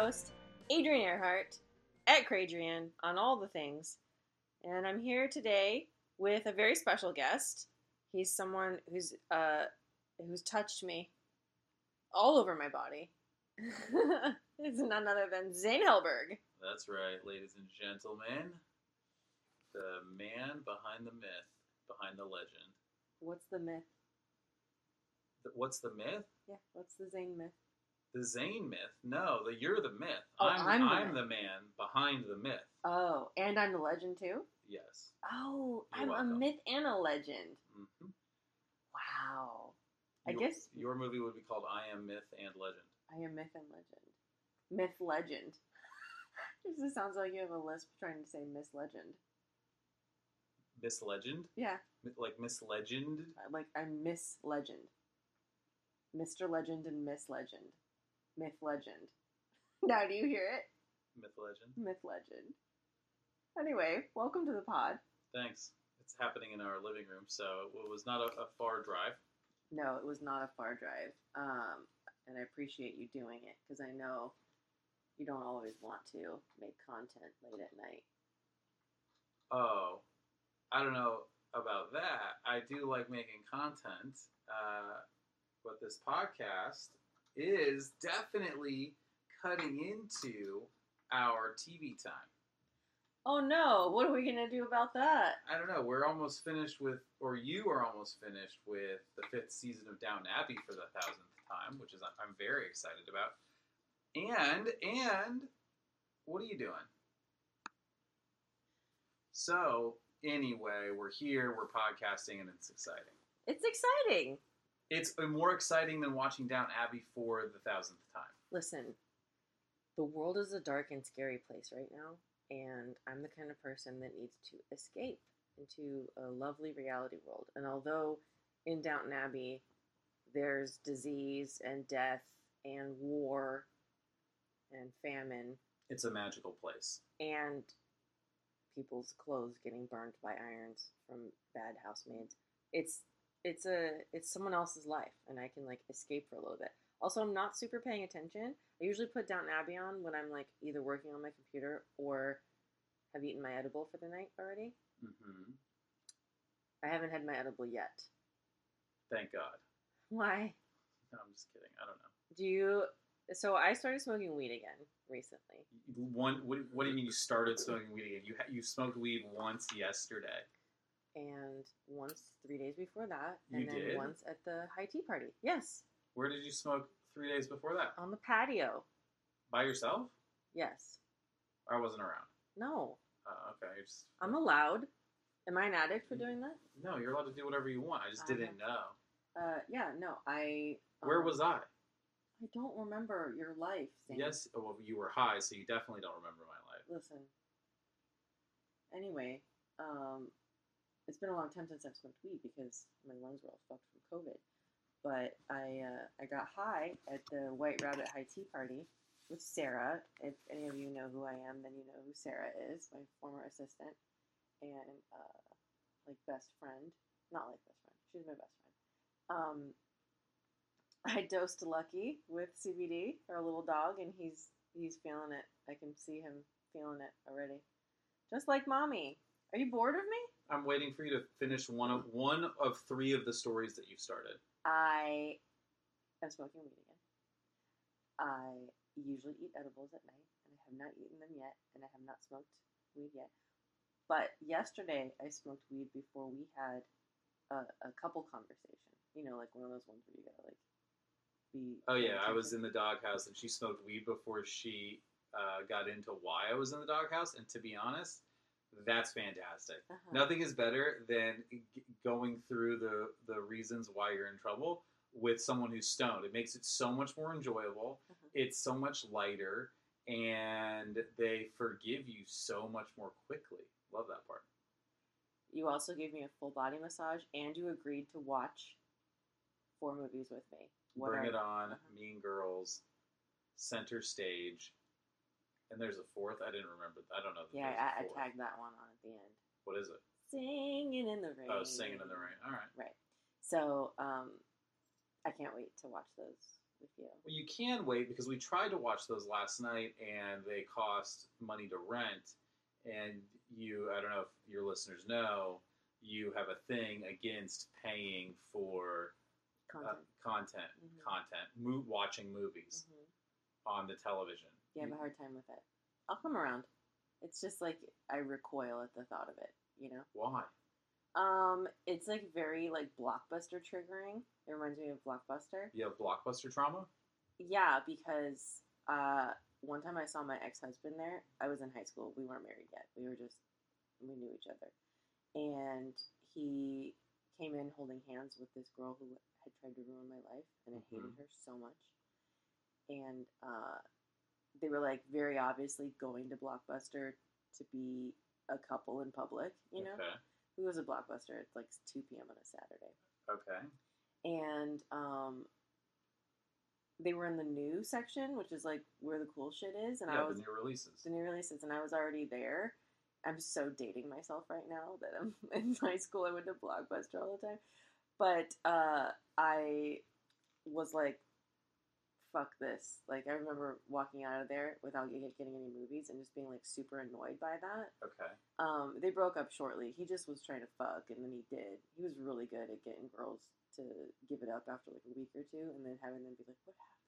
host, Adrian Earhart, at Cradrian on all the things. And I'm here today with a very special guest. He's someone who's uh who's touched me all over my body. it's none other than Zane Helberg. That's right, ladies and gentlemen. The man behind the myth, behind the legend. What's the myth? The- What's the myth? Yeah, what's the Zane myth? The Zane myth? No, the you're the myth. Oh, I'm I'm the I'm myth. the man behind the myth. Oh, and I'm the legend too? Yes. Oh, You're I'm welcome. a myth and a legend. hmm Wow. I Your- guess your movie would be called I Am Myth and Legend. I am myth and legend. Myth legend. It just sounds like you have a lisp trying to say Miss Legend. Miss Legend, Yeah, like Miss Legend. I- like I'm Miss Legend. Mr. Legend and Miss Legend. Myth Legend. Now do you hear it? Myth Legend. Myth Legend. Anyway, welcome to the pod. Thanks. It's happening in our living room, so it was not a, a far drive. No, it was not a far drive. Um, and I appreciate you doing it because I know you don't always want to make content late at night. Oh, I don't know about that. I do like making content, uh, but this podcast is definitely cutting into our TV time. Oh no, what are we gonna do about that? I don't know. We're almost finished with, or you are almost finished with the fifth season of Downton Abbey for the thousandth time, which is I'm very excited about. And and what are you doing? So anyway, we're here, we're podcasting, and it's exciting. It's exciting. It's more exciting than watching Downton Abbey for the thousandth time. Listen, the world is a dark and scary place right now, and I'm the kind of person that needs to escape into a lovely reality world. And although in Downton Abbey there's disease and death and war and famine It's a magical place. and people's clothes getting burned by irons from bad housemaids. It's it's a it's someone else's life and I can like escape for a little bit. Also, I'm not super paying attention. I usually put Downton Abbey on when I'm like either working on my computer or have eaten my edible for the night already. hmm I haven't had my edible yet. Thank God. Why? No, I'm just kidding. I don't know. Do you? So I started smoking weed again recently. One, what, what do you mean you started smoking weed again? You you smoked weed once yesterday. And once three days before that, You and then did? once at the high tea party. Yes, Where did you smoke three days before that? on the patio. By yourself? Yes. I wasn't around. No, Uh, okay. You're just, I'm allowed. Am I an addict for doing that? no, you're allowed to do whatever you want. I just didn't know. Uh, yeah, no, I. Where um, was I? I don't remember your life. Zane. Yes. Well, you were high, so you definitely don't remember my life. Listen. Anyway, um, it's been a long time since I've smoked weed because my lungs were all fucked from COVID. But I uh, I got high at the White Rabbit High Tea Party with Sarah. If any of you know who I am, then you know who Sarah is, my former assistant and uh, like best friend. Not like best friend. She's my best friend. Um, I dosed Lucky with CBD, our little dog, and he's he's feeling it. I can see him feeling it already. Just like mommy. Are you bored of me? I'm waiting for you to finish one of one of three of the stories that you started. I am smoking weed again. I usually eat edibles at night, and I have not eaten them yet, and I have not smoked weed yet. But yesterday, I smoked weed before we had a, a couple conversation. You know, like one of those ones where you gotta like be. Oh yeah, I was in the doghouse and she smoked weed before she uh, got into why I was in the doghouse. And to be honest, that's fantastic. Uh-huh. Nothing is better than g- going through the the reasons why you're in trouble with someone who's stoned. It makes it so much more enjoyable. Uh-huh. It's so much lighter, and they forgive you so much more quickly. Love that part. You also gave me a full body massage, and you agreed to watch four movies with me. What Bring are- It On, Uh-huh. Mean Girls, Center Stage, and there's a fourth. I didn't remember. I don't know. that Yeah, I, I tagged that one on at the end. What is it? Singing in the rain. Oh, Singing in the Rain. All right. Right. So, um, I can't wait to watch those with you. Well, you can wait because we tried to watch those last night and they cost money to rent. And you, I don't know if your listeners know, you have a thing against paying for uh, Content. content, Mhm. content, mo- watching movies Mhm. on the television. Yeah, I have a hard time with it. I'll come around. It's just like I recoil at the thought of it. You know. Why? Um, it's like very like blockbuster triggering. It reminds me of blockbuster. You have blockbuster trauma? Yeah, because uh, one time I saw my ex husband there. I was in high school. We weren't married yet. We were just we knew each other, and he came in holding hands with this girl who had tried to ruin my life, and I hated Mhm. her so much. And uh, they were like very obviously going to Blockbuster to be a couple in public. You know, Okay. it was a Blockbuster. at like two p.m. on a Saturday Okay. and um, they were in the new section, which is like where the cool shit is, and yeah, I was the new releases. the new releases, and I was already there. I'm so dating myself right now that I'm in high school. I went to Blockbuster all the time, but uh, I was like, "Fuck this!" Like I remember walking out of there without getting any movies and just being like super annoyed by that. Okay. Um, they broke up shortly. He just was trying to fuck, and then he did. He was really good at getting girls to give it up after like a week or two, and then having them be like, "What happened?"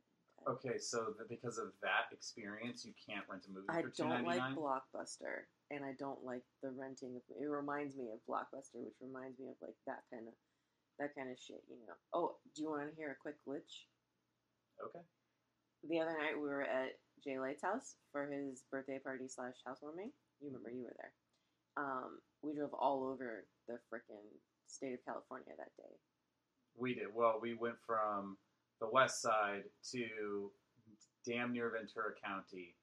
Okay, so the, because of that experience, you can't rent a movie I don't like. Blockbuster, and I don't like the renting. Of, it reminds me of Blockbuster, which reminds me of like that kind of that kind of shit, you know. Oh, do you want to hear a quick glitch? Okay. The other night we were at Jay Light's house for his birthday party slash housewarming. You remember you were there. Um, we drove all over the frickin' state of California that day. We did well. We went from the west side to damn near Ventura County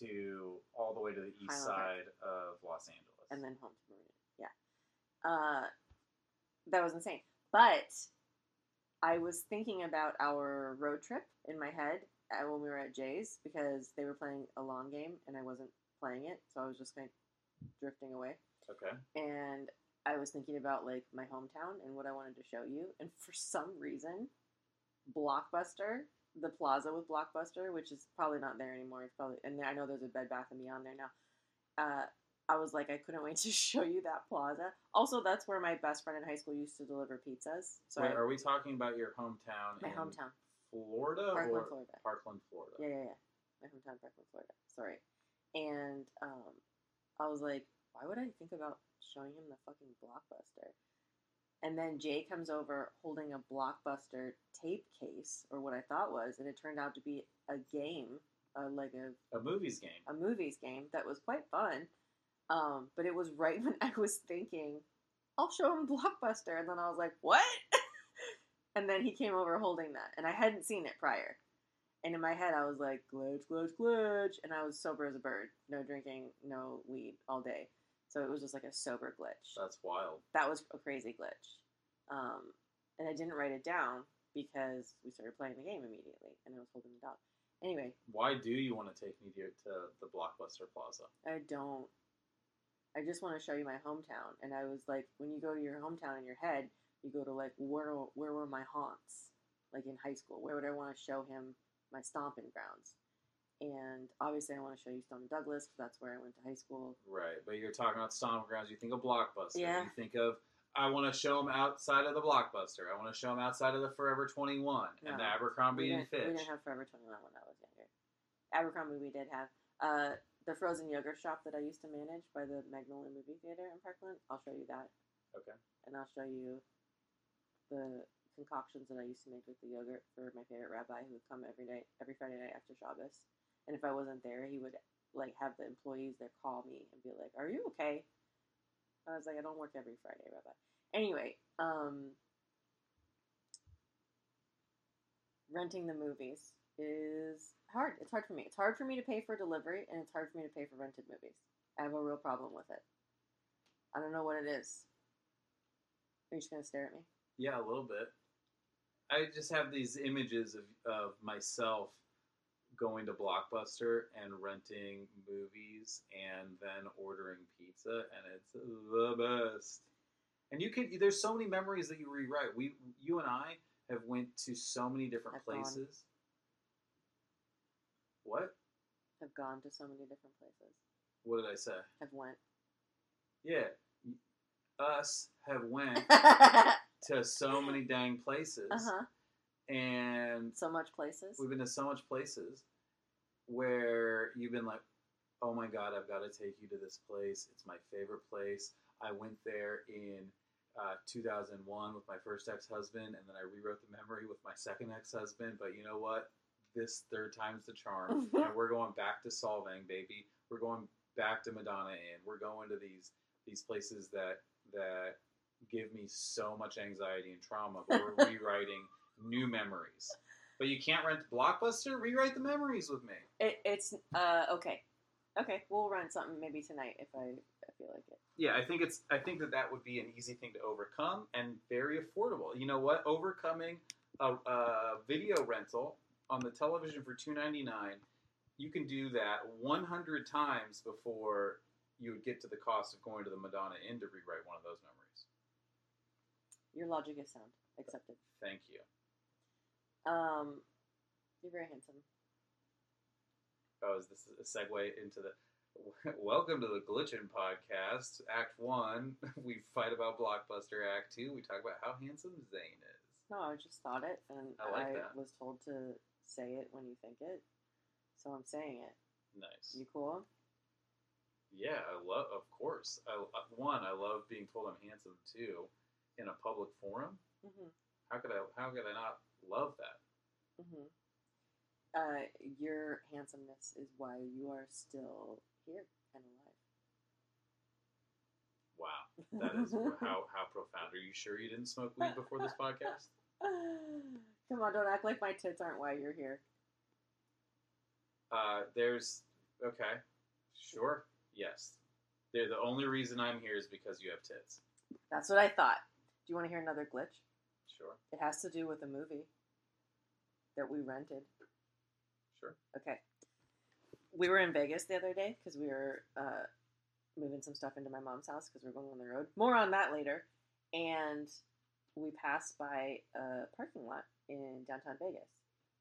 to all the way to the east side of Los Angeles. and then home to Marina. Yeah. Uh, that was insane. But I was thinking about our road trip in my head uh, when we were at Jay's because they were playing a long game and I wasn't playing it, so I was just kind of drifting away. okay. And I was thinking about like my hometown and what I wanted to show you, and for some reason, Blockbuster, the plaza with Blockbuster, which is probably not there anymore. It's probably and I know there's a Bed Bath and Beyond there now. Uh, I was like, I couldn't wait to show you that plaza. Also, that's where my best friend in high school used to deliver pizzas. So Wait, I, are we talking about your hometown? my in hometown, Florida Parkland, or Florida. Parkland, Florida? Yeah, yeah, yeah. My hometown, Parkland, Florida. Sorry. And um, I was like, why would I think about showing him the fucking blockbuster? And then Jay comes over holding a blockbuster tape case, or what I thought was, and it turned out to be a game, uh, like a A movies game. a movies game that was quite fun. Um, but it was right when I was thinking, I'll show him Blockbuster, and then I was like, what? and then he came over holding that, and I hadn't seen it prior. And in my head, I was like, glitch, glitch, glitch, and I was sober as a bird, no drinking, no weed all day. So it was just like a sober glitch. That's wild. That was a crazy glitch. Um, and I didn't write it down because we started playing the game immediately, and I was holding the dog. Anyway, Why do you want to take me to, to the Blockbuster Plaza? I don't. I just want to show you my hometown. And I was like, when you go to your hometown in your head, you go to like, where where were my haunts? Like in high school, where would I want to show him my stomping grounds? And obviously, I want to show you Stoneman Douglas because that's where I went to high school. Right, but you're talking about stomping grounds. You think of Blockbuster. Yeah. You think of I want to show him outside of the Blockbuster. I want to show him outside of the Forever 21 and the Abercrombie and Fitch. we didn't have Forever 21 when I was younger. Abercrombie we did have. Uh, the frozen yogurt shop that I used to manage by the Magnolia Movie Theater in Parkland, I'll show you that. Okay. And I'll show you the concoctions that I used to make with the yogurt for my favorite rabbi who would come every night, every Friday night after Shabbos. And if I wasn't there, he would like have the employees there call me and be like, "Are you okay?" I was like, "I don't work every Friday, Rabbi." Anyway, um, renting the movies is hard. It's hard for me. It's hard for me to pay for delivery, and it's hard for me to pay for rented movies. I have a real problem with it. I don't know what it is. Are you just gonna stare at me? Yeah, a little bit. I just have these images of, of myself going to Blockbuster and renting movies and then ordering pizza, and it's the best. And you can there's so many memories that you rewrite. We you and I have went to so many different I've gone. places. What? Have gone to so many different places. What did I say? Have went. Yeah, us have went to so many dang places, Uh huh. and So much places. we've been to so much places where you've been like, "Oh my god, I've got to take you to this place. It's my favorite place. I went there in uh, 2001 with my first ex-husband, and then I rewrote the memory with my second ex-husband. But you know what? This third time's the charm, and we're going back to Solvang, baby. We're going back to Madonna Inn. We're going to these these places that that give me so much anxiety and trauma. But we're rewriting new memories. But you can't rent Blockbuster. Rewrite the memories with me. It, it's uh okay. Okay, we'll run something maybe tonight if I, I feel like it. Yeah, I think it's. I think that that would be an easy thing to overcome and very affordable. You know what? Overcoming a, a video rental on the television for two ninety nine, you can do that one hundred times before you would get to the cost of going to the Madonna Inn to rewrite one of those memories. Your logic is sound. Accepted. Thank you. Um, you're very handsome. Oh, is this a segue into the? Welcome to the Glitchin' Podcast, Act One. We fight about Blockbuster. Act Two, we talk about how handsome Zane is. No, I just thought it, and I like that. was told to say it when you think it, so I'm saying it. Nice. You cool? Yeah, I love. Of course, I uh, one. I love being told I'm handsome. Two, in a public forum. Mhm. How could I? How could I not love that? Mhm. Uh, your handsomeness is why you are still here and alive. Wow, that is how how profound. Are you sure you didn't smoke weed before this podcast? Come on, don't act like my tits aren't why you're here. Uh, there's okay, sure, yes. They're the only reason I'm here is because you have tits. That's what I thought. Do you want to hear another glitch? Sure, It has to do with a movie that we rented. sure. Okay. We were in Vegas the other day because we were uh, moving some stuff into my mom's house because we are going on the road. More on that later. And we passed by a parking lot in downtown Vegas.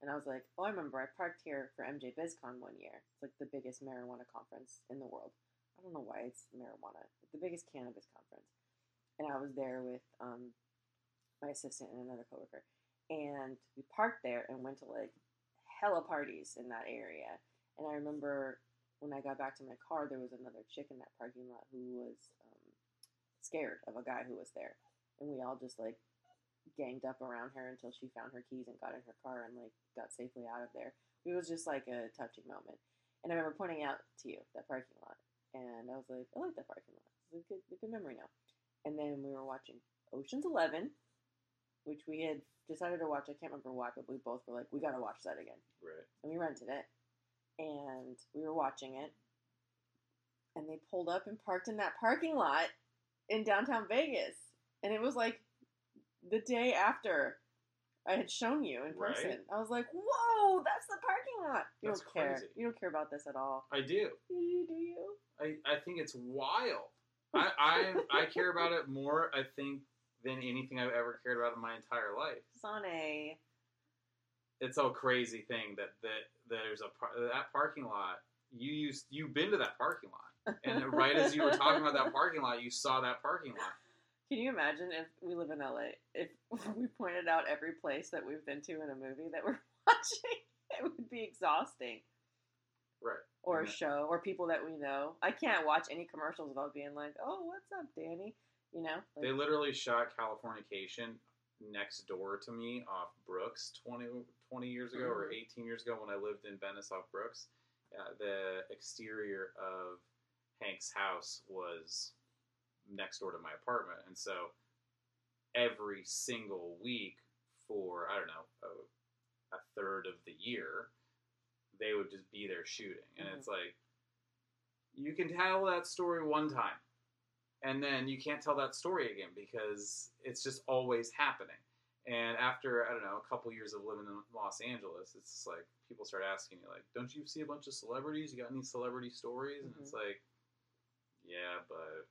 And I was like, oh, I remember I parked here for MJ BizCon one year. It's like the biggest marijuana conference in the world. I don't know why it's marijuana, the biggest cannabis conference. And I was there with um, my assistant and another coworker. And we parked there and went to like hella parties in that area. And I remember when I got back to my car, there was another chick in that parking lot who was um, scared of a guy who was there. And we all just like ganged up around her until she found her keys and got in her car and like got safely out of there. It was just like a touching moment. And I remember pointing out to you that parking lot. And I was like, I like that parking lot. It's a good, a good memory now. And then we were watching Ocean's Eleven, which we had decided to watch. I can't remember why, but we both were like, we got to watch that again. Right. And we rented it. And we were watching it. And they pulled up and parked in that parking lot in downtown Vegas. And it was like the day after I had shown you in Right. person. I was like, whoa, that's the parking lot. You That's don't care. crazy. You don't care about this at all. I do. Do you? Do you? I, I think it's wild. I, I I care about it more. I think than anything I've ever cared about in my entire life. Sonny. It's a crazy thing that that there's a par- that parking lot. You used you've been to that parking lot, and right as you were talking about that parking lot, you saw that parking lot. Can you imagine if we live in LA, if we pointed out every place that we've been to in a movie that we're watching? It would be exhausting. Right. Or a show, or people that we know. I can't watch any commercials without being like, oh, what's up, Danny? You know? Like, They literally shot Californication next door to me off Brooks 20, 20 years ago or Mhm. 18 years ago when I lived in Venice off Brooks. Uh, the exterior of Hank's house was next door to my apartment. And so every single week for, I don't know, a, a third of the year, they would just be there shooting. And Mhm. it's like, you can tell that story one time and then you can't tell that story again because it's just always happening. And after I don't know a couple years of living in Los Angeles, it's just like people start asking you like, "Don't you see a bunch of celebrities? You got any celebrity stories?" And it's mm-hmm. like, "Yeah, but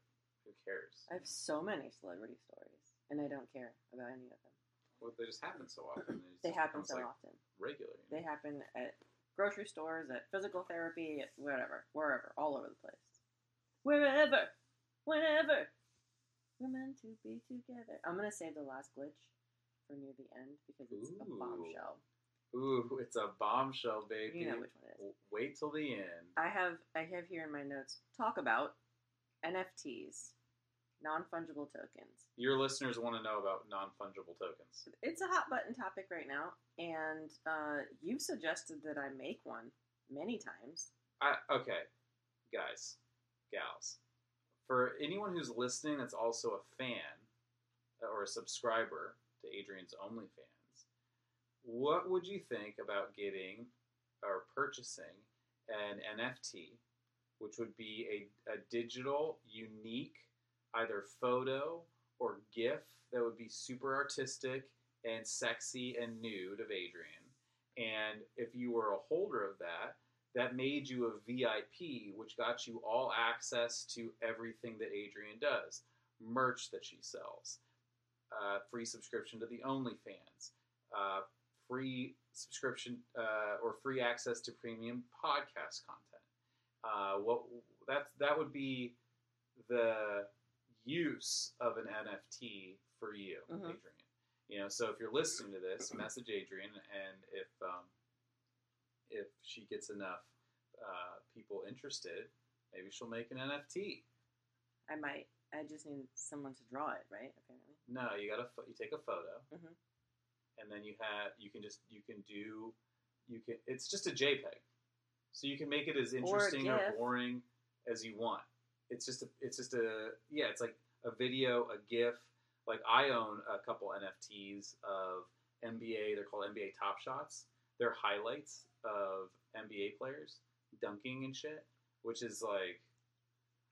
who cares? I have so many celebrity stories, and I don't care about any of them. Well, they just happen so often. They happen so like, often. Regularly. you They happen at grocery stores, at physical therapy, at whatever, wherever, all over the place. Wherever, whenever, we're meant to be together. I'm gonna save the last glitch for near the end because it's a bombshell. Ooh, it's a bombshell, baby. You know which one it is. Wait till the end. I have I have here in my notes talk about NFTs, non fungible tokens. Your listeners want to know about non fungible tokens. It's a hot button topic right now, and uh, you've suggested that I make one many times. I, okay, guys, gals, for anyone who's listening that's also a fan or a subscriber to Adrian's OnlyFans, what would you think about getting or purchasing an NFT, which would be a, a digital, unique, either photo or GIF that would be super artistic and sexy and nude of Adrian? And if you were a holder of that, that made you a VIP, which got you all access to everything that Adrian does merch that she sells, uh, free subscription to the OnlyFans, uh, free subscription uh, or free access to premium podcast content. Uh, what that that would be the use of an NFT for you, Mhm. Adrian. You know, so if you're listening to this, message Adrian, and if um, if she gets enough uh, people interested, maybe she'll make an NFT. I might. I just need someone to draw it, right? Apparently. No, you got to you take a photo, Mhm. and then you have you can just you can do you can it's just a JPEG, so you can make it as interesting or, GIF. boring as you want. It's just a it's just a yeah it's like a video, a GIF. Like I own a couple NFTs of NBA. They're called NBA Top Shots. They're highlights of NBA players dunking and shit, which is like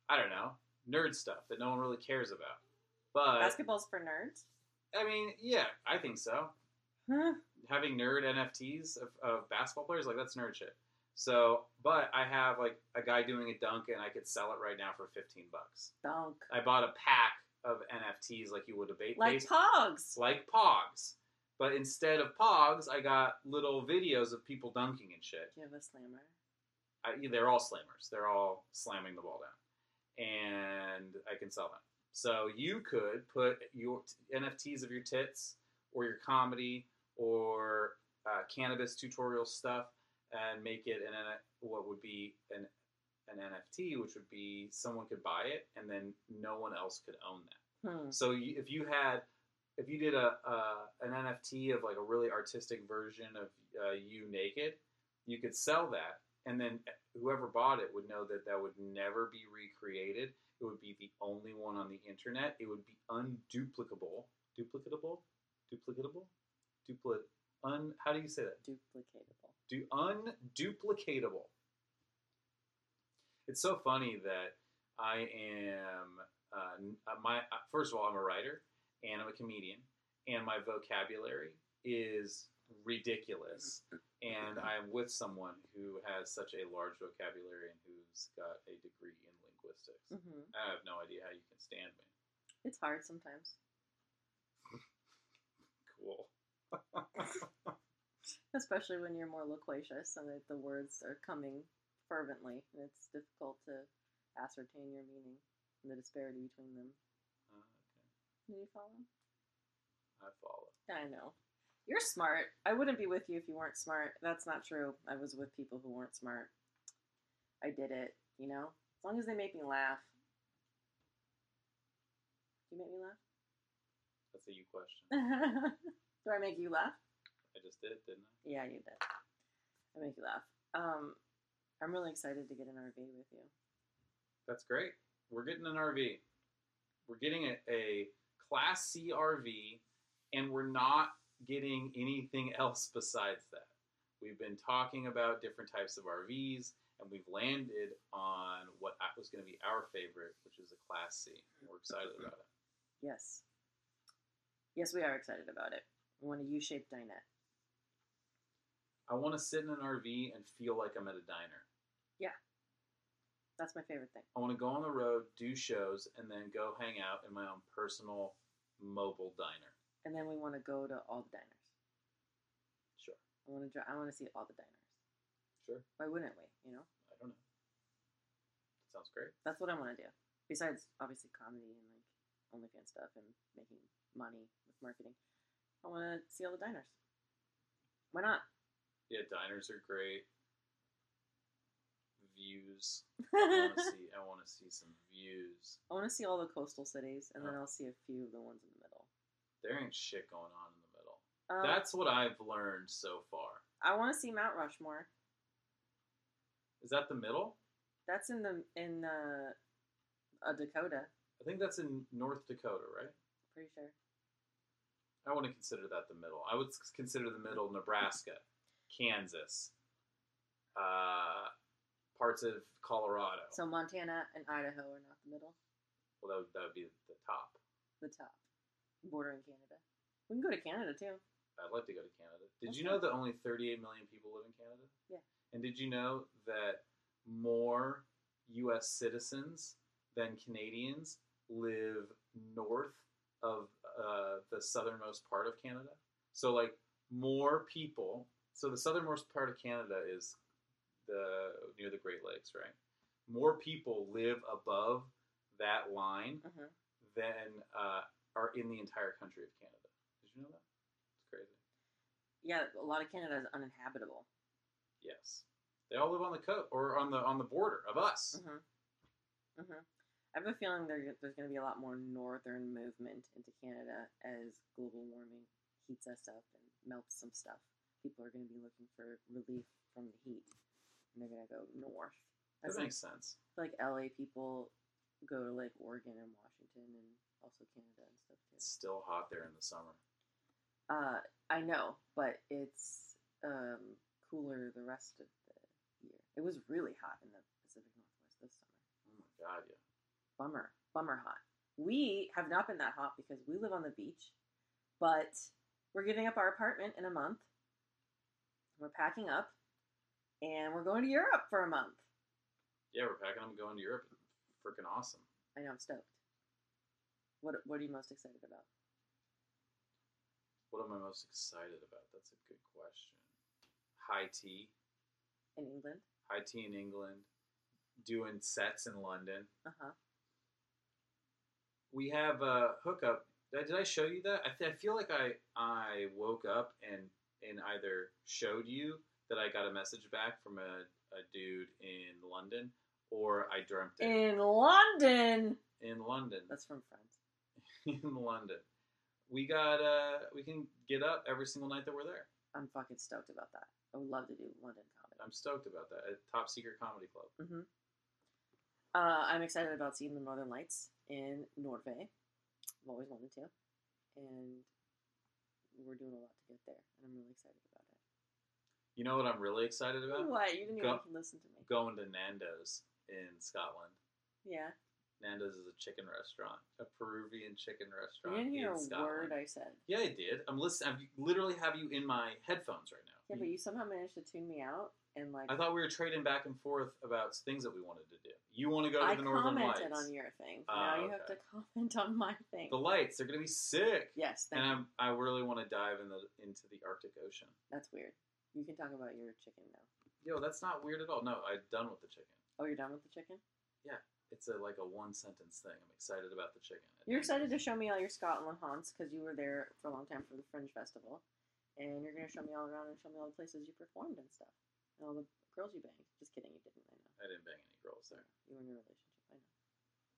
I don't know nerd stuff that no one really cares about. But Basketball's for nerds. I mean, yeah, I think so. Huh? Having nerd NFTs of, of basketball players, like that's nerd shit. So, but I have like a guy doing a dunk, and I could sell it right now for fifteen bucks. Dunk. I bought a pack of NFTs, like you would a ba- Like Pogs. like Pogs, but instead of Pogs, I got little videos of people dunking and shit. Do you have a slammer? I, they're all slammers. They're all slamming the ball down, and I can sell them. So you could put your t- NFTs of your tits or your comedy or uh, cannabis tutorial stuff and make it an what would be an an NFT, which would be someone could buy it and then no one else could own that. Hmm. So you, if you had, if you did a, a an NFT of like a really artistic version of uh, you naked, you could sell that, and then whoever bought it would know that that would never be recreated. It would be the only one on the internet. It would be unduplicable, duplicatable, duplicatable, dupli, un. How do you say that? Duplicatable. do unduplicatable. It's so funny that I am uh, uh, my uh, first of all I'm a writer and I'm a comedian and my vocabulary is ridiculous and I'm with someone who has such a large vocabulary and who's got a degree in linguistics. hmm I have no idea how you can stand me. It's hard sometimes, Cool. especially when you're more loquacious and the words are coming fervently, and it's difficult to ascertain your meaning and the disparity between them. Uh, okay. Do you follow? I follow. I know. You're smart. I wouldn't be with you if you weren't smart. That's not true. I was with people who weren't smart. I did it, you know? As long as they make me laugh. Do you make me laugh? That's a you question. Do I make you laugh? I just did, didn't I? Yeah, you did. I make you laugh. Um, I'm really excited to get an RV with you. That's great. We're getting an RV. We're getting a, a Class C RV, and we're not getting anything else besides that. We've been talking about different types of RVs, and we've landed on what was going to be our favorite, which is a Class C. We're excited about it. Yes. Yes, we are excited about it. We want a U-shaped dinette. I want to sit in an RV and feel like I'm at a diner. Yeah. That's my favorite thing. I want to go on the road, do shows, and then go hang out in my own personal mobile diner. And then we want to go to all the diners. Sure. I want to. I want to see all the diners. Sure. Why wouldn't we? You know, I don't know. Sounds great. that's what I want to do. Besides, obviously, comedy and like OnlyFans stuff and making money with marketing, I want to see all the diners. Why not? Yeah, diners are great. Views. I want to see. I want to see some views. I want to see all the coastal cities, and then Oh. I'll see a few of the ones in the middle. There ain't shit going on in the middle. Um, That's what I've learned so far. I want to see Mount Rushmore. Is that the middle? That's in the in uh, uh, Dakota. I think that's in North Dakota, right? Pretty sure. I want to consider that the middle. I would consider the middle Nebraska, Kansas, uh, parts of Colorado. So Montana and Idaho are not the middle. well, that would, that would be the top. The top, bordering Canada. We can go to Canada too. I'd like to go to Canada. Did That's you know nice. that only 38 million people live in Canada? Yeah. And did you know that more U.S. citizens than Canadians live north of uh, the southernmost part of Canada? So, like, more people. So, the southernmost part of Canada is the near the Great Lakes, right? More people live above that line hmm than uh, are in the entire country of Canada. Did you know that? Yeah, a lot of Canada is uninhabitable. Yes, they all live on the coast or on the on the border of us. hmm hmm I have a feeling there, there's going to be a lot more northern movement into Canada as global warming heats us up and melts some stuff. People are going to be looking for relief from the heat, and they're going to go north. That That's like, makes sense. like LA people go to like Oregon and Washington and also Canada and stuff too. It's still hot there in the summer. Uh, I know, but it's um, cooler the rest of the year. It was really hot in the Pacific Northwest this summer. Oh my god, yeah. Bummer, bummer hot. We have not been that hot because we live on the beach, but we're giving up our apartment in a month. We're packing up, and we're going to Europe for a month. Yeah, we're packing up and going to Europe. Freaking awesome. I know I'm stoked. What What are you most excited about? What am I most excited about? That's a good question. High tea, In England? high tea in England, doing sets in London. Uh huh. We have a hookup. Did I- did I show you that? I, th- I feel like I I woke up and and either showed you that I got a message back from a, a dude in London, or I dreamt it In London. in London. That's from Friends. in London. We got uh we can get up every single night that we're there. I'm fucking stoked about that. I would love to do London comedy. I'm stoked about that. At Top Secret Comedy Club. hmm Uh, I'm excited about seeing the Northern Lights in Norway. I've always wanted to, and we're doing a lot to get there, and I'm really excited about it. You know what I'm really excited about? What? You didn't Go- even listen to me. Going to Nando's in Scotland. Yeah, Nando's is a chicken restaurant, a Peruvian chicken restaurant. you didn't hear in a Scotland. word I said. Yeah, I did. I'm listening. I literally have you in my headphones right now. Yeah, but you somehow managed to tune me out, and like I thought we were trading back and forth about things that we wanted to do. You want to go to I the Northern Lights? I commented on your thing. Ah, now you have to comment on my thing. The lights, they're gonna be sick. yes, thank And. I'm, I really want to dive in the into the Arctic Ocean. That's weird. You can talk about your chicken now. Yo, that's not weird at all. No, I'm done with the chicken. Oh, you're done with the chicken? It's a like a one sentence thing. I'm excited about the chicken. You're excited to show me all your Scotland haunts because you were there for a long time for the Fringe Festival, and you're gonna show me all around and show me all the places you performed and stuff, and all the girls you banged. Just kidding, you didn't. I know. I didn't bang any girls there. You were in a relationship. I know.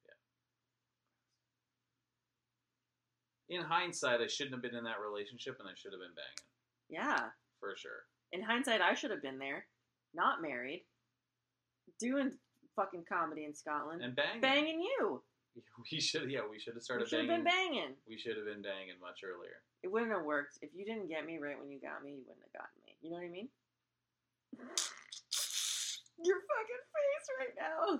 Yeah. In hindsight, I shouldn't have been in that relationship, and I should have been banging Yeah. for sure. In hindsight, I should have been there, not married, doing fucking comedy in Scotland, And banging. banging you. We should. Yeah, we should have We started should have banging. been banging. We should have been banging much earlier. It wouldn't have worked if you didn't get me right when you got me. You wouldn't have gotten me. You know what I mean? Your fucking face right now.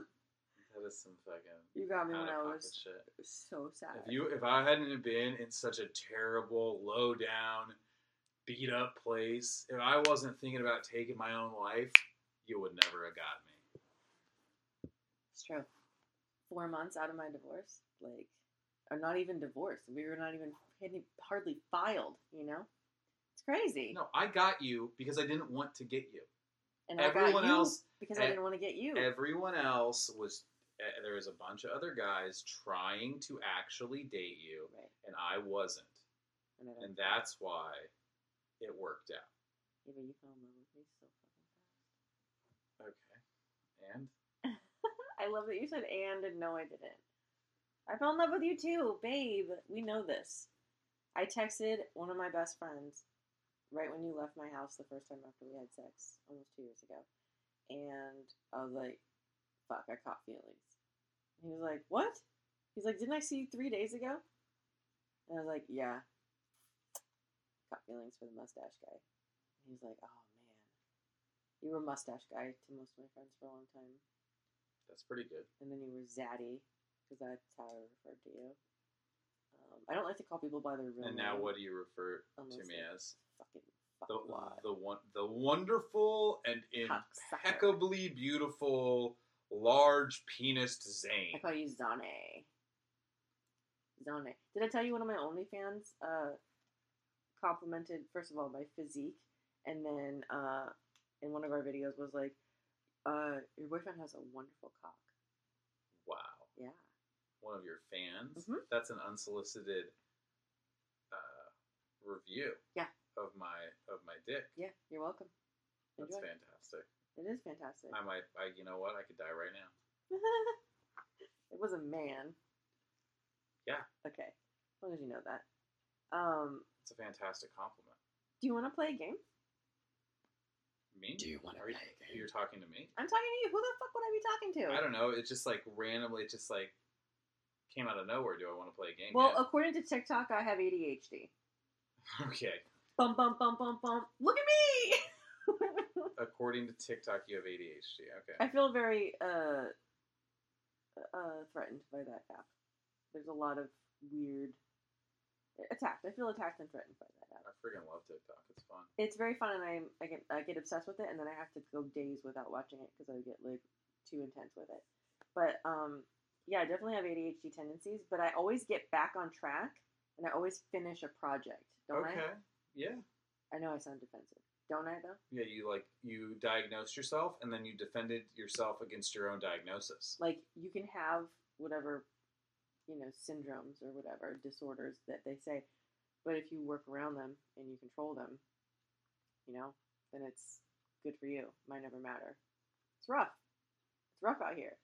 That is some fucking You got me when I was shit. so sad. If you, if I hadn't been in such a terrible, low down, beat up place, if I wasn't thinking about taking my own life, you would never have got me. It's true. Four months out of my divorce, like, or not even divorced. We were not even hardly filed. You know, it's crazy. No, I got you because I didn't want to get you. and I got Everyone else, because I didn't want to get you. everyone else was. eh, There was a bunch of other guys trying to actually date you, right. and I wasn't, And, I and that's why it worked out. yeah, but you fell in love with me so fucking Okay, and fast. I love that you said and and no, I didn't. I fell in love with you too, babe. We know this. I texted one of my best friends right when you left my house the first time after we had sex, almost two years ago. And I was like, fuck, I caught feelings. He was like, what? He's like, didn't I see you three days ago? And I was like, yeah. Caught feelings for the mustache guy. And he's like, oh man. You were a mustache guy to most of my friends for a long time. That's pretty good. And then you were Zaddy, because that's how I referred to you. Um, I don't like to call people by their real name. And now, what do you refer to me as? Fucking The the one the wonderful and impeccably beautiful large penis Zane. I call you Zane. Zane. Did I tell you one of my OnlyFans uh, complimented, first of all, my physique, and then uh, in one of our videos was like, uh, your boyfriend has a wonderful cock. Wow, Yeah. one of your fans. Mhm. That's an unsolicited uh, review. Yeah. Of my of my dick. Yeah, you're welcome. That's fantastic. It is fantastic. I might. I you know what? I could die right now. it was a man. Yeah. Okay. As long as you know that. Um, It's a fantastic compliment. do you want to play a game? Me? Do you wanna Are you- play a game? You're talking to me? I'm talking to you. Who the fuck would I be talking to? I don't know. It's just like randomly. It just like came out of nowhere. Do I want to play a game? Well, yet? according to TikTok, I have ADHD. okay. Bum bum bum bum bum. Look at me. According to TikTok, you have ADHD. Okay. I feel very uh, uh, threatened by that app. There's a lot of weird attacked. I feel attacked and threatened by that app. I freaking love TikTok. It's fun. It's very fun, and I I get I get obsessed with it, and then I have to go days without watching it because I get like too intense with it. But um, yeah, I definitely have ADHD tendencies, but I always get back on track, and I always finish a project. Don't I? okay. Yeah. I? I know I sound defensive. Don't I though? Yeah. You like you diagnosed yourself and then you defended yourself against your own diagnosis. Like you can have whatever, you know, syndromes or whatever disorders that they say, but if you work around them and you control them, you know, then it's good for you. Might never matter. It's rough. It's rough out here.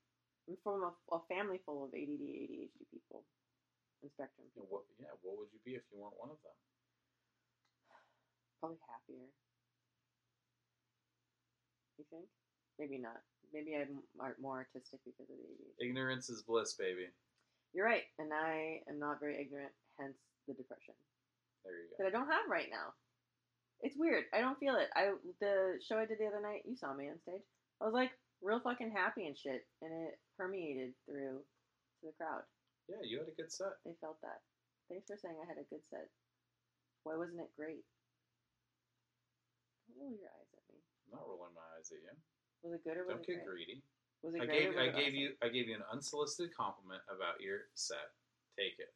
I'm from a, a family full of ADD, ADHD people, and spectrum people. what? Yeah. What would you be if you weren't one of them? Probably happier. You think? Maybe not. Maybe I'm more artistic because of the ADHD. Ignorance is bliss, baby. You're right, and I am not very ignorant, hence the depression There you go. that I don't have right now. It's weird. I don't feel it. I the show I did the other night, you saw me on stage. I was like real fucking happy and shit, and it permeated through to the crowd. Yeah, you had a good set. They felt that. Thanks for saying I had a good set. Why wasn't it great? Don't roll your eyes at me. I'm not rolling my eyes at you. Was it good or was Don't it get great? greedy. Was it I gave I gave awesome? you I gave you an unsolicited compliment about your set. Take it.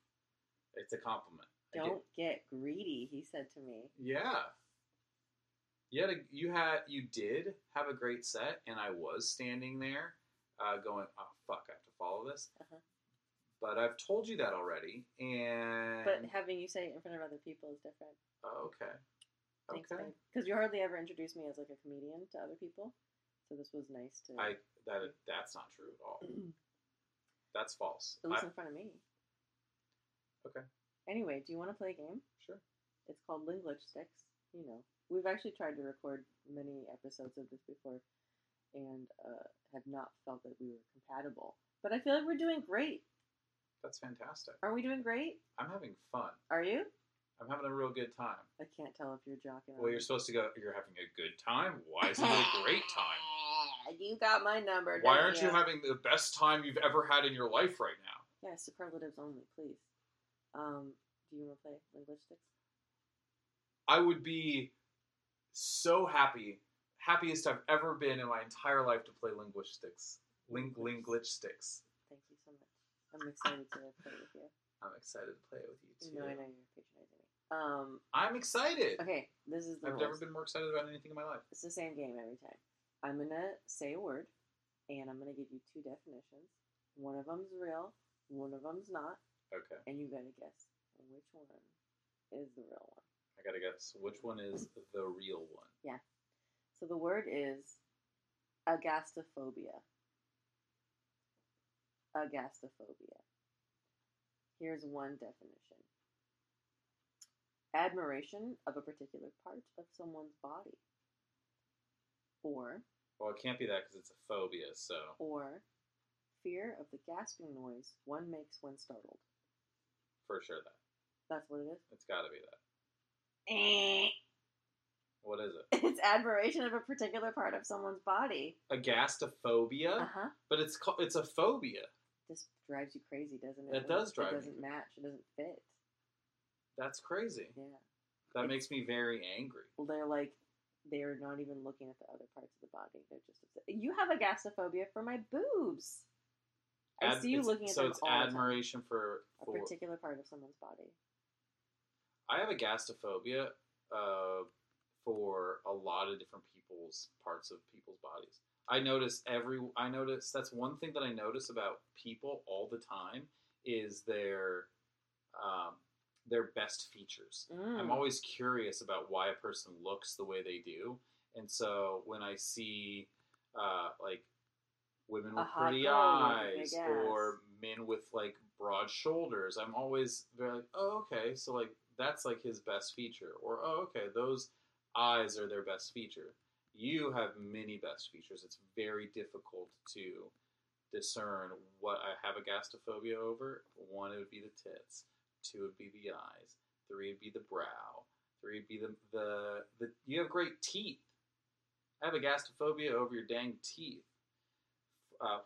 It's a compliment. Don't get greedy, he said to me. yeah. You had a, you had you did have a great set, and I was standing there, uh, going, "Oh fuck, I have to follow this." Uh-huh. But I've told you that already, and But having you say it in front of other people is different. oh, okay, Thanks, okay. Because you hardly ever introduce me as like a comedian to other people, so this was nice to I that that's not true at all. That's false. at least I- in front of me. Okay. Anyway, do you want to play a game? sure. It's called Linguistics. You know, we've actually tried to record many episodes of this before, and uh, have not felt that we were compatible. But I feel like we're doing great. That's fantastic. Are we doing great? I'm having fun. Are you? I'm having a real good time. I can't tell if you're joking. Well, you're supposed to go. You're having a good time. Why isn't it a great time? You got my number. Why aren't you ya? having the best time you've ever had in your life right now? Yeah, superlatives only, please. Um, do you want to play linguistics? I would be so happy, happiest I've ever been in my entire life to play linguistics. Ling linguistics. Thank you so much. I'm excited to play with you. I'm excited to play it with you too. know, I know you're patronizing me. Um, I'm excited. okay, this is the I've never been more excited about anything in my life. It's the same game every time. I'm gonna say a word, and I'm gonna give you two definitions. One of them's real, one of them's not, Okay. and you gotta guess which one is the real one. I gotta guess which one is the real one. Yeah. So the word is agastophobia. Agastophobia. Here's one definition admiration of a particular part of someone's body. Or, Well, it can't be that because it's a phobia. So or fear of the gasping noise one makes when startled. For sure that That's what it is. it's got to be that. Eh. What is it? It's admiration of a particular part of someone's body. Agastophobia, Uh huh. but it's called it's a phobia. This drives you crazy, doesn't it? It does drive. It doesn't crazy. match. It doesn't fit. That's crazy. Yeah. That It's- makes me very angry. Well, they're like, they're not even looking at the other parts of the body. They're just upset. You have a gastophobia for my boobs. I see you looking at the so them it's all the time. admiration for A particular part of someone's body. I have a gastophobia uh, for a lot of different people's parts of people's bodies. I notice every. I notice that's one thing that I notice about people all the time is their um, their best features. I'm Mm. always curious about why a person looks the way they do, and so when I see uh, like women with pretty girl with a eyes big or men with like broad shoulders, I'm always very like, oh okay, so like that's like his best feature, or oh okay, those eyes are their best feature. You have many best features. It's very difficult to discern what I have a gastrophobia over. One, it would be the tits. Two would be the eyes. Three would be the brow. Three would be the the, the you have great teeth. I have a gastrophobia over your dang teeth. Uh,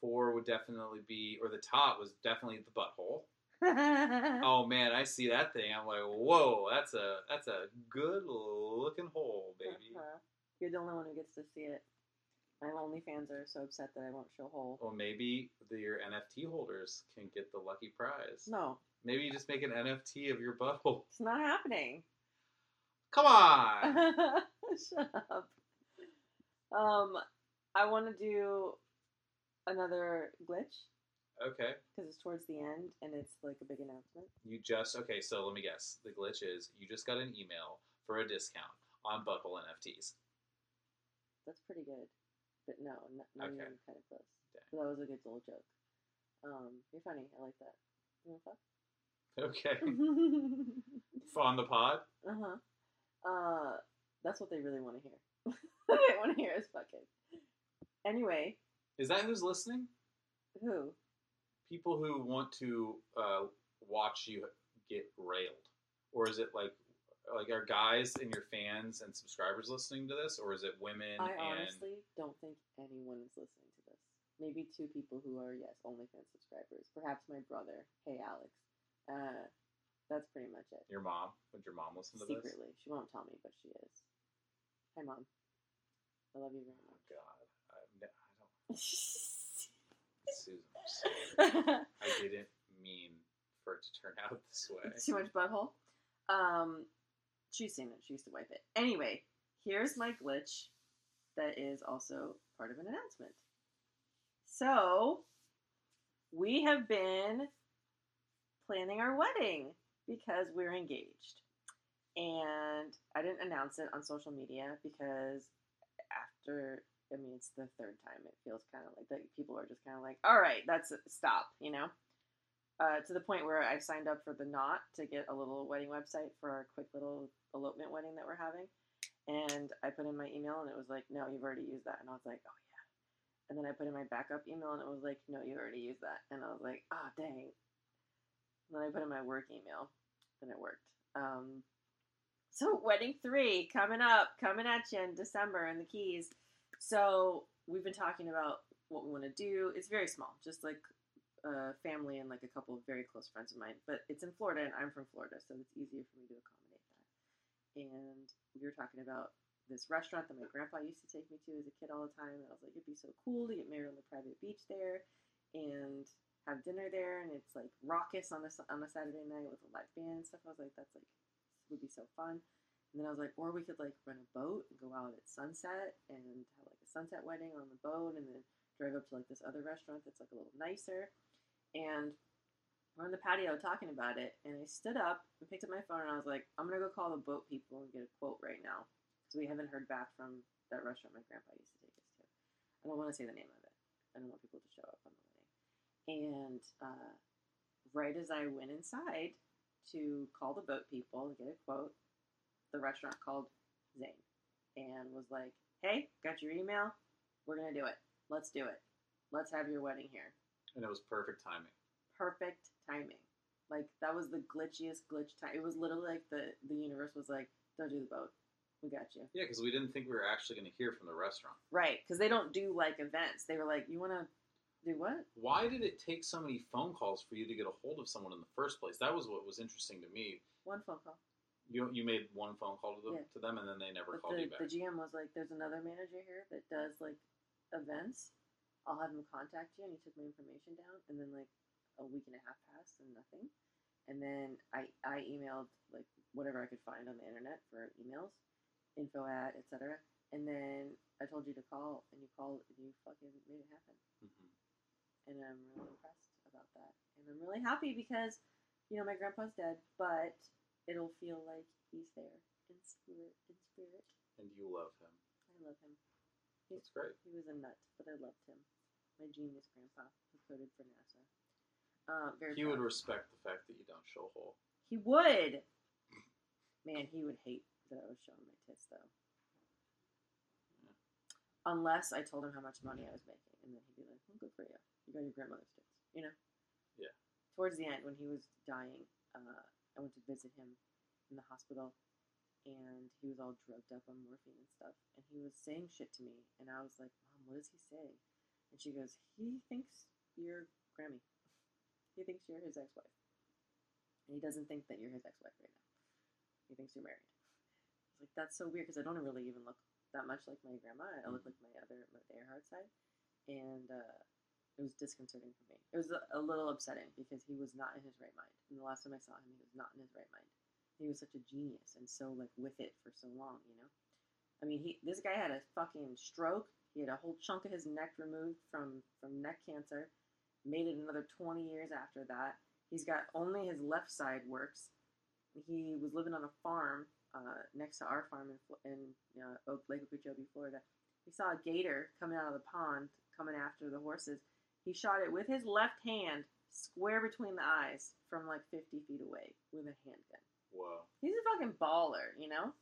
four would definitely be, or the top was definitely the butthole. Oh man, I see that thing. I'm like, whoa, that's a that's a good looking hole, baby. Uh-huh. You're the only one who gets to see it. My OnlyFans are so upset that I won't show hole. Well, maybe the, your NFT holders can get the lucky prize. No, Maybe you just make an NFT of your butthole. it's not happening. Come on. Shut up. Um, I want to do another glitch Okay. because it's towards the end and it's like a big announcement. You just okay. So let me guess. The glitch is you just got an email for a discount on butthole NFTs. That's pretty good, but no, not, not Okay. even kind of close. Dang. That was a good little joke. Um, you're funny. I like that. You want to fuck? Okay. on the pod. uh huh. Uh, that's what they really want to hear. they want to hear us fucking. Anyway, Is that who's listening? who? People who want to uh, watch you get railed, or is it like like are guys and your fans and subscribers listening to this, or is it women I honestly don't think anyone is listening to this. Maybe two people who are yes OnlyFans subscribers. Perhaps my brother. Hey Alex. Uh, that's pretty much it. your mom? Would your mom listen to this? Secretly, she won't tell me, but she is. Hi mom. I love you very much. God, I, I don't. Susan, I didn't mean for it to turn out this way. Too much butthole. Um, she's seen it. She used to wipe it. Anyway, here's my glitch. That is also part of an announcement. So, we have been planning our wedding because we're engaged, and I didn't announce it on social media because after. I mean, it's the third time. It feels kind of like that. People are just kind of like, "All right, that's it. stop," you know uh, to the point where I signed up for the Knot to get a little wedding website for our quick little elopement wedding that we're having. And I put in my email and it was like, no, you've already used that. And I was like, oh yeah. And then I put in my backup email and it was like, no, you already used that. And I was like, ah, dang. And then I put in my work email and it worked. Um, so wedding three coming up, coming at you in December in the Keys. So we've been talking about what we want to do. It's very small, just like a family and like a couple of very close friends of mine. But it's in Florida and I'm from Florida, so it's easier for me to accommodate that. And we were talking about this restaurant that my grandpa used to take me to as a kid all the time. And I was like, it'd be so cool to get married on the private beach there and have dinner there. And it's like raucous on a, on a Saturday night with a live band and stuff. I was like, that's like, would be so fun. And then I was like, or we could like rent a boat and go out at sunset and have like a sunset wedding on the boat, and then drive up to like this other restaurant that's like a little nicer. And we're on the patio talking about it, and I stood up and picked up my phone, and I was like, I'm gonna go call the boat people and get a quote right now because we haven't heard back from that restaurant my grandpa used to take us to. I don't want to say the name of it. I don't want people to show up on the wedding. And uh, right as I went inside to call the boat people and get a quote, the restaurant called Zane and was like, "Hey, got your email. We're gonna do it. Let's do it. Let's have your wedding here." And it was perfect timing. Perfect timing. Like that was the glitchiest glitch time. It was literally like the the universe was like, "Don't do the boat. We got you." Yeah, because we didn't think we were actually going to hear from the restaurant. Right, because they don't do like events. They were like, "You want to do what?" Why did it take so many phone calls for you to get a hold of someone in the first place? That was what was interesting to me. One phone call. You you made one phone call to them, Yeah. to them and then they never But called the, you back. the GM was like, "There's another manager here that does like events. I'll have him contact you." And he took my information down, and then like a week and a half passed and nothing. And then I I emailed like whatever I could find on the internet for emails, info at etc. And then I told you to call, and you called, and you fucking made it happen. Mhm. And I'm really impressed about that. And I'm really happy because, you know, my grandpa's dead, but it'll feel like he's there in spirit. In spirit. And you love him. I love him. That's great. He was a nut, but I loved him. My genius grandpa who coded for NASA. Uh, very He proud. would respect the fact that you don't show hole. He would. Man, he would hate that I was showing my tits though. Yeah. Unless I told him how much money I was making, and then he'd be like, "Well, good for you. You got your grandmother's tits," you know. Yeah. Towards the end, when he was dying, uh, I went to visit him in the hospital, and he was all drugged up on morphine and stuff, and he was saying shit to me, and I was like, "Mom, what does he say?" And she goes, "He thinks you're Grammy. He thinks you're his ex-wife, and he doesn't think that you're his ex-wife right now. He thinks you're married." I was like, "That's so weird because I don't really even look that much like my grandma. I look like my other my Earhart side, and uh, it was disconcerting for me. It was a, a little upsetting because he was not in his right mind. And the last time I saw him, he was not in his right mind. He was such a genius and so like with it for so long, you know. I mean, he this guy had a fucking stroke. He had a whole chunk of his neck removed from from neck cancer. Made it another twenty years after that. He's got only his left side works. He was living on a farm uh, next to our farm in, in uh, Oak Lake Okeechobee, Florida. He saw a gator coming out of the pond, coming after the horses. He shot it with his left hand, square between the eyes, from like 50 feet away with a handgun. Whoa. He's a fucking baller, you know?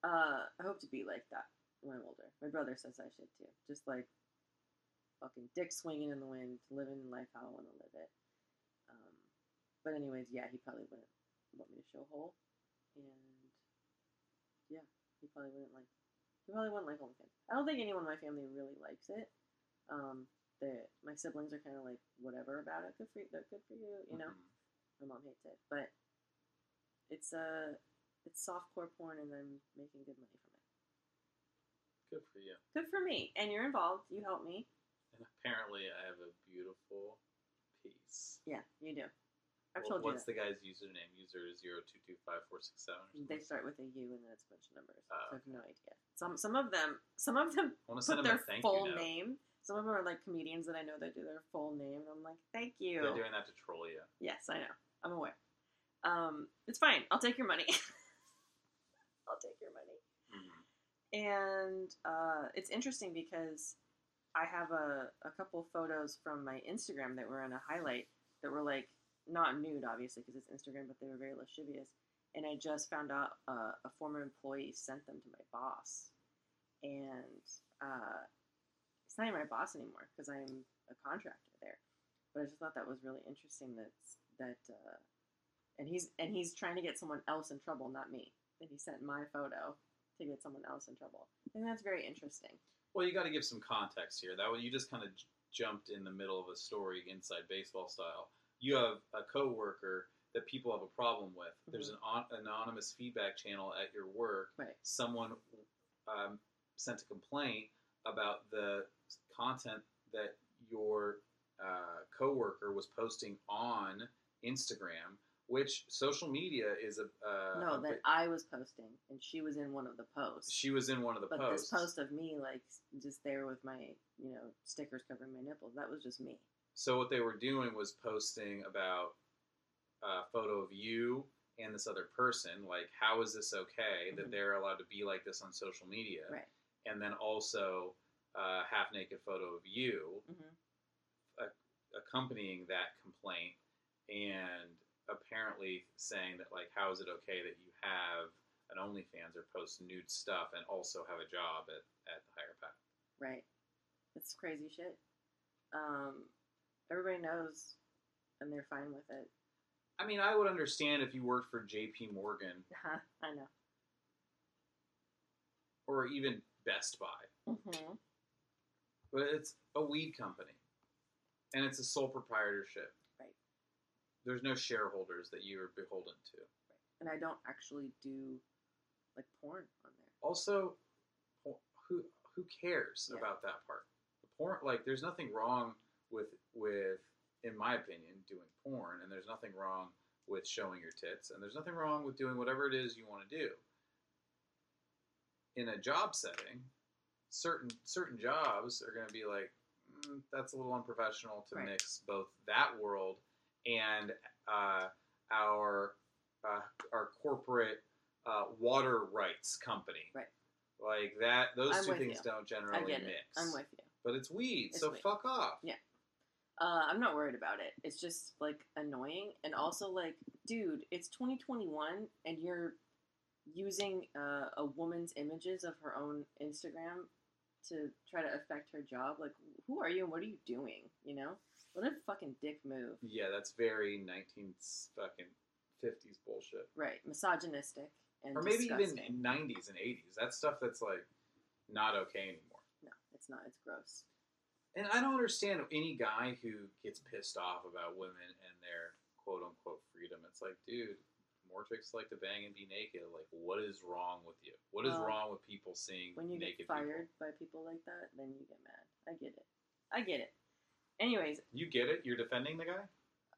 Uh, I hope to be like that when I'm older. My brother says I should too. Just like fucking dick swinging in the wind, living life how I want to live it. Um, but anyways, yeah, he probably wouldn't want me to show hole, and yeah, he probably wouldn't like. He probably wouldn't like OnlyFans. I don't think anyone in my family really likes it. Um, the my siblings are kind of like whatever about it. Good for you. Good for you. You know. Mhm. My mom hates it, but it's uh it's softcore porn, and I'm making good money from it. Good for you. Good for me, and you're involved. You help me. And apparently, I have a beautiful piece. Yeah, you do. I've Wh- told you What's that. the guy's username? User zero two two five four six seven. They start with a U, and then it's a bunch of numbers. So I have no idea. Some some of them some of them I want to send put a their full name. Some of them are like comedians that I know that do their full name, and I'm like, thank you. They're doing that to troll you. Yes, I know. I'm aware. Um, it's fine. I'll take your money. I'll take your money. Mhm. and uh, it's interesting because I have a, a couple photos from my Instagram that were in a highlight that were like not nude, obviously, because it's Instagram, but they were very lascivious. And I just found out uh, a former employee sent them to my boss, and uh, not even my boss anymore because I'm a contractor there. But I just thought that was really interesting that that uh, and he's and he's trying to get someone else in trouble, not me. And he sent my photo to get someone else in trouble. And that's very interesting. Well, you got to give some context here. That way, you just kind of j- jumped in the middle of a story inside baseball style. You have a coworker that people have a problem with. There's an on- anonymous feedback channel at your work. Right. Someone um, sent a complaint about the content that your uh, coworker was posting on Instagram, which social media is a uh, no, that I was posting, and she was in one of the posts. she was in one of the but posts. this post of me, like just there with my, you know, stickers covering my nipples, that was just me. So what they were doing was posting about a photo of you and this other person. Like, how is this okay that Mhm. they're allowed to be like this on social media? Right. And then also a half naked photo of you hmm accompanying that complaint, and apparently saying that like, how is it okay that you have an OnlyFans or post nude stuff and also have a job at at the Higher Path? Right. It's crazy shit. Um, everybody knows, and they're fine with it. I mean, I would understand if you worked for J.P. Morgan I know. or even Best Buy. hmm But it's a weed company, and it's a sole proprietorship. Right. There's no shareholders that you are beholden to. Right. And I don't actually do like porn on there. Also, who who cares Yeah. about that part? The porn, like, there's nothing wrong with with, in my opinion, doing porn, and there's nothing wrong with showing your tits, and there's nothing wrong with doing whatever it is you want to do. In a job setting, certain certain jobs are going to be like, mm, that's a little unprofessional to Right. mix both that world and uh, our uh, our corporate uh, water rights company. Right. Like that, those I'm two things you. don't generally get it. mix. I'm with you. But it's weed, It's so weed. fuck off. Yeah. Uh, I'm not worried about it. It's just like annoying, and also like, dude, it's 2021, and you're using uh, a woman's images of her own Instagram to try to affect her job. Like, who are you, and what are you doing? You know, what a fucking dick move. Yeah, that's very 19 fucking 50s bullshit. Right, misogynistic and or maybe disgusting. even 90s and 80s. That stuff that's like not okay anymore. no, it's not. It's gross. And I don't understand any guy who gets pissed off about women and their quote unquote freedom. It's like, dude, more chicks like to bang and be naked. Like, what is wrong with you? What is Well, wrong with people seeing naked? When you naked get fired by people like that, then you get mad. I get it. I get it. Anyways. You get it? You're defending the guy?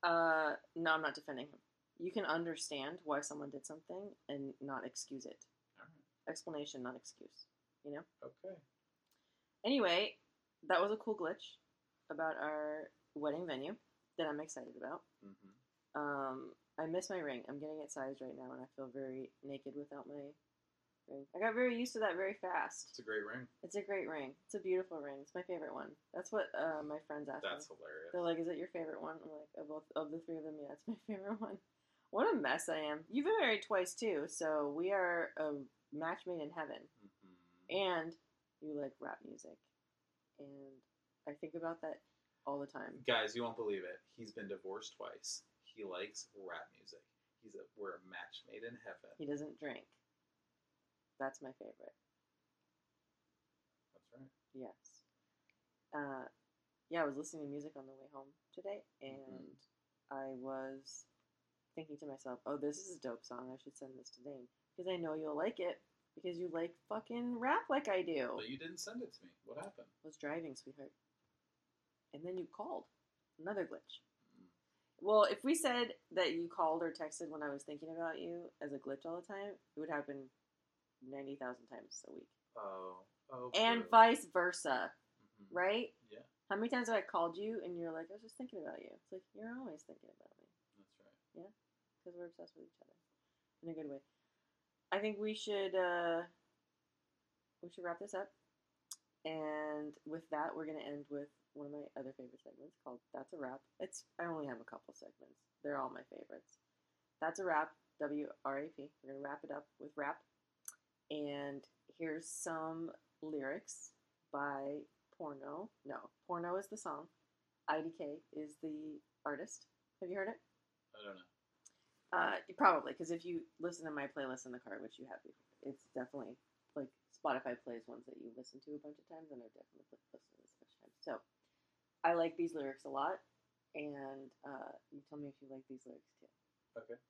Uh, no, I'm not defending him. You can understand why someone did something and not excuse it. Right. Explanation, not excuse. You know. Okay. Anyway, that was a cool glitch about our wedding venue that I'm excited about. hmm Um, I miss my ring. I'm getting it sized right now, and I feel very naked without my ring. I got very used to that very fast. It's a great ring. It's a great ring. It's a beautiful ring. It's my favorite one. That's what uh, my friends asked me. That's hilarious. They're like, "Is it your favorite one?" I'm like, "Of both of the three of them, yeah, it's my favorite one." What a mess I am. You've been married twice too, so we are a match made in heaven. Mhm. And you like rap music, and I think about that all the time. Guys, you won't believe it. He's been divorced twice. He likes rap music. He's a we're a match made in heaven. He doesn't drink. That's my favorite. That's right. Yes. Uh, yeah, I was listening to music on the way home today, and I was thinking to myself, "Oh, this is a dope song. I should send this to Dane because I know you'll like it because you like fucking rap like I do." But you didn't send it to me. What happened? I was driving, sweetheart, and then you called. Another glitch. Well, if we said that you called or texted when I was thinking about you as a glitch all the time, it would happen ninety thousand times a week, Oh. Oh. and vice versa, Mhm. right? Yeah, How many times have I called you and you're like, I was just thinking about you? It's like, you're always thinking about me that's right. Yeah. Because we're obsessed with each other in a good way. I think we should uh, we should wrap this up. And with that, we're gonna end with one of my other favorite segments called "That's a Wrap." It's I only have a couple segments; they're all my favorites. That's a wrap. W R A P. We're gonna wrap it up with rap. And here's some lyrics by Porno. No, Porno is the song. IDK is the artist. Have you heard it? I don't know. Uh, probably because if you listen to my playlist in the car, which you have, it's definitely like Spotify plays ones that you listen to a bunch of times, and I've definitely listened to this a bunch of times. So I like these lyrics a lot, and uh, you tell me if you like these lyrics too. Okay.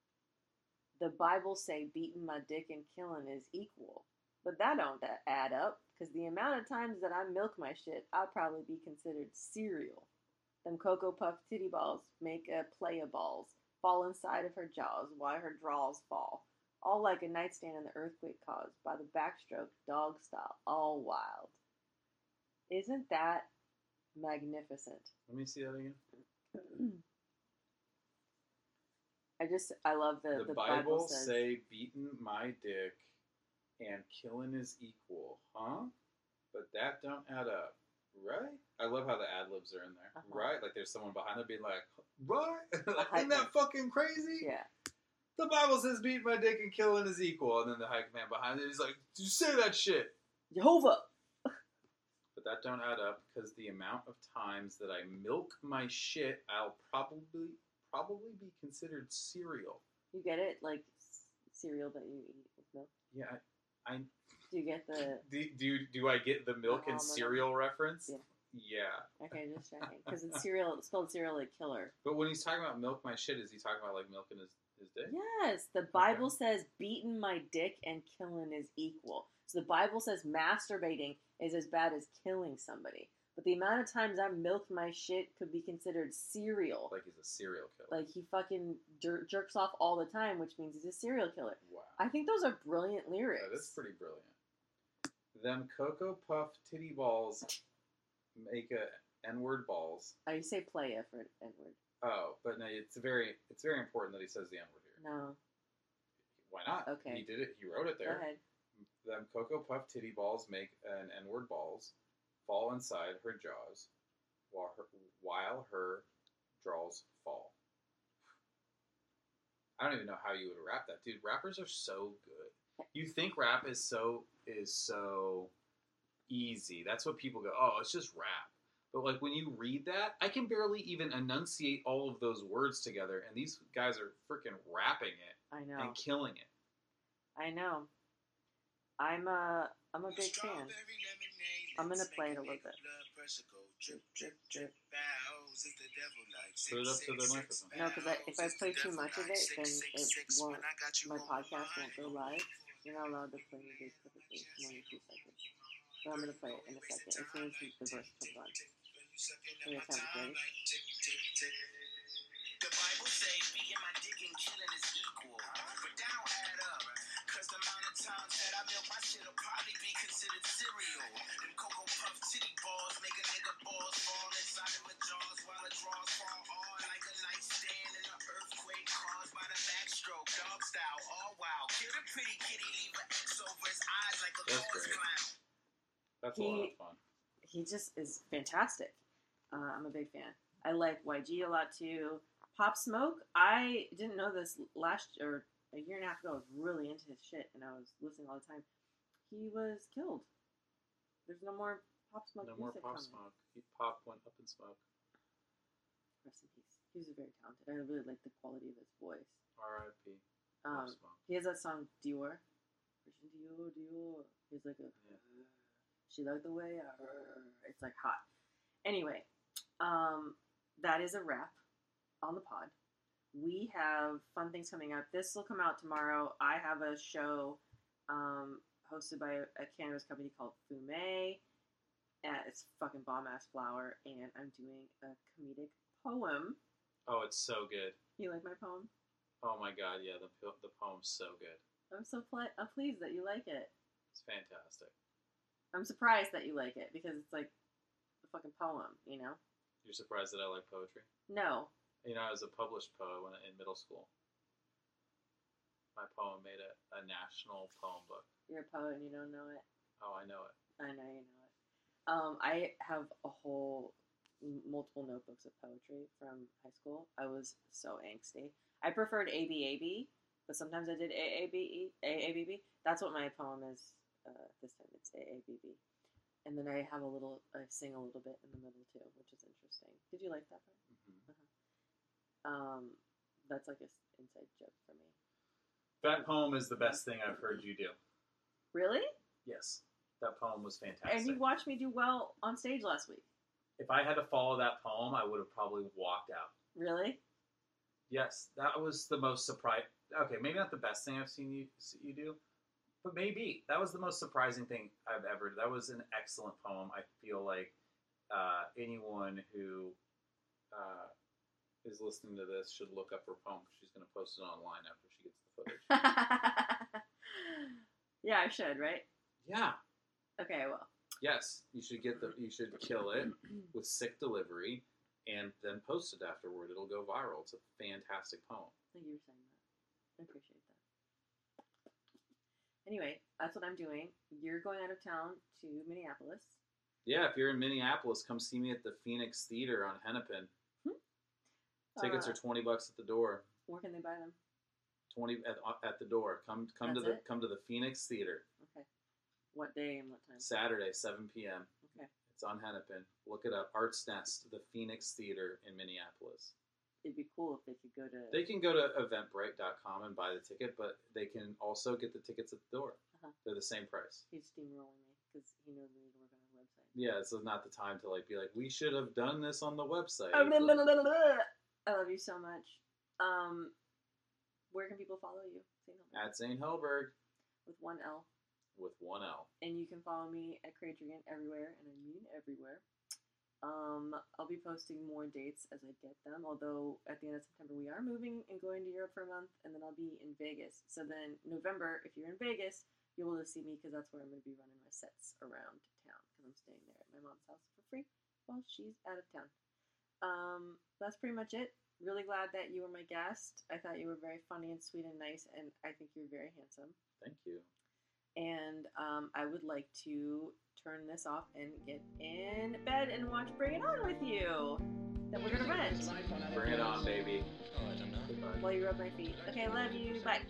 The Bible say beating my dick and killing is equal, but that don't add up because the amount of times that I milk my shit, I'd probably be considered cereal. Them Cocoa Puff titty balls make a play of balls. fall inside of her jaws while her draws fall. All like a nightstand in the earthquake caused by the backstroke, dog style, all wild. Isn't that magnificent? Let me see that again. I just I love the The, the, Bible, says say beating my dick and killing is equal, huh? But that don't add up, right? I love how the ad libs are in there, Uh-huh. right? Like there's someone behind them being like, right? like, isn't that fucking crazy? yeah The Bible says beating my dick and killing is equal, and then the hype man behind it is like, you say that shit. Jehovah. But that don't add up because the amount of times that I milk my shit, I'll probably probably be considered cereal. You get it like cereal that you eat with milk. Yeah, I, I Do you get the do, do do I get the milk and cereal reference? Yeah. Yeah. okay? Just checking because it's cereal. It's spelled cereal like killer. But when he's talking about milk my shit, is he talking about like milking his, his dick? Yes, the Bible says beating my dick and killing is equal. So the Bible says masturbating is as bad as killing somebody. But the amount of times I milked my shit could be considered cereal. Like he's a serial killer. Like he fucking jer- jerks off all the time, which means he's a serial killer. wow. I think those are brilliant lyrics. That is pretty brilliant. Them Cocoa Puff titty balls make a N-word balls. Oh, I say play for N word. Oh, but no, it's very it's very important that he says the N-word here. No, Why not? Okay. He did it. He wrote it go there. ahead. Them Cocoa Puff titty balls make an N-word balls fall inside her jaws while her, while her draws fall. I don't even know how you would rap that, dude. Rappers are so good. You think rap is so is so easy. That's what people go, "Oh, it's just rap." But like when you read that, I can barely even enunciate all of those words together, and these guys are freaking rapping it I know. and killing it. I know. I'm a I'm a big fan. I'm gonna play it a little bit. Put it up to the microphone. No, because if I play too much of it, then it won't. My podcast won't go live. You're not allowed to play music for the first more than two seconds. But I'm gonna play it in a second as soon as the verse comes on. Okay, sounds ready. The Bible say beating my dick and killing is equal. Times that I milk my shit will probably be considered cereal. Them Cocoa Puff titty balls make a nigga balls fall inside of my jaws while the draws fall hard like a nightstand in an earthquake caused by the backstroke. Dog style, all wild. Kill the pretty kitty, leave an X over his eyes like a That's lost great. clown. That's a lot He- of fun. He just is fantastic. Uh, I'm a big fan. I like YG a lot too. Pop Smoke, I didn't know this last or a year and a half ago. I was really into his shit and I was listening all the time. He was killed. There's no more Pop Smoke No more pop coming. smoke. He pop went up in smoke. Rest in peace. He was very talented. I really like the quality of his voice. R.I.P. Pop Um, smoke. he has that song Dior. Christian Dior, Dior. He's like a. Yeah. She liked the way I. It's like hot. Anyway, um, that is a wrap on the pod. We have fun things coming up. This will come out tomorrow. I have a show um, hosted by a, cannabis company called Fume. Uh, it's fucking bomb ass flower, and I'm doing a comedic poem. Oh, it's so good. You like my poem? Oh my god, yeah, the the poem's so good. I'm so pl- I'm pleased that you like it. It's fantastic. I'm surprised that you like it because it's like a fucking poem, you know? You're surprised that I like poetry? No, You know, I was a published poet when in middle school. My poem made a, a national poem book. you're a poet and you don't know it. Oh, I know it. I know you know it. Um, I have a whole multiple notebooks of poetry from high school. I was so angsty. I preferred ABAB, but sometimes I did AABE, AABB. That's what my poem is uh, this time. It's AABB. And then I have a little, I sing a little bit in the middle too, which is interesting. Did you like that part? hmm Um, that's like a s- inside joke for me. That poem is the best thing I've heard you do. Really? Yes, that poem was fantastic. And you watched me do well on stage last week. if I had to follow that poem, I would have probably walked out. Really? Yes, that was the most surprise. Okay, maybe not the best thing I've seen you you do, but maybe that was the most surprising thing I've ever. That was an excellent poem. I feel like uh, anyone who uh, is listening to this should look up her poem. She's going to post it online after she gets the footage. yeah, I should, right? yeah. Okay, well. Yes, you should get the. You should kill it with sick delivery, and then post it afterward. It'll go viral. It's a fantastic poem. Thank you for saying that. I appreciate that. Anyway, that's what I'm doing. You're going out of town to Minneapolis. Yeah, if you're in Minneapolis, come see me at the Phoenix Theater on Hennepin. Tickets Uh, are twenty bucks at the door. Where can they buy them? Twenty at, at the door. Come come to the it? come to the Phoenix Theater Okay. What day and what time? Saturday, seven p.m. Okay. It's on Hennepin. Look it up. Arts Nest, the Phoenix Theater in Minneapolis. It'd be cool if they could go to. They can go to eventbrite.com and buy the ticket, but they can also get the tickets at the door. Uh-huh. They're the same price. He's steamrolling me because he knows we need to work on his website. Yeah, it's not the time to like be like, we should have done this on the website. I love you so much. Um, where can people follow you? St. At St. Helberg With one L. with one L. And you can follow me at Cradrigan everywhere, and I mean everywhere. Um, I'll be posting more dates as I get them. Although at the end of September we are moving and going to Europe for a month, and then I'll be in Vegas. So then November, if you're in Vegas, you'll be able to see me because that's where I'm going to be running my sets around town because I'm staying there at my mom's house for free while she's out of town. Um, that's pretty much it. Really glad that you were my guest. I thought you were very funny and sweet and nice, and I think you're very handsome Thank you. and um, I would like to turn this off and get in bed and watch Bring It On with you. That we're gonna rent Bring it on, baby. Oh, I don't know. While you rub my feet. Okay, love you. Bye.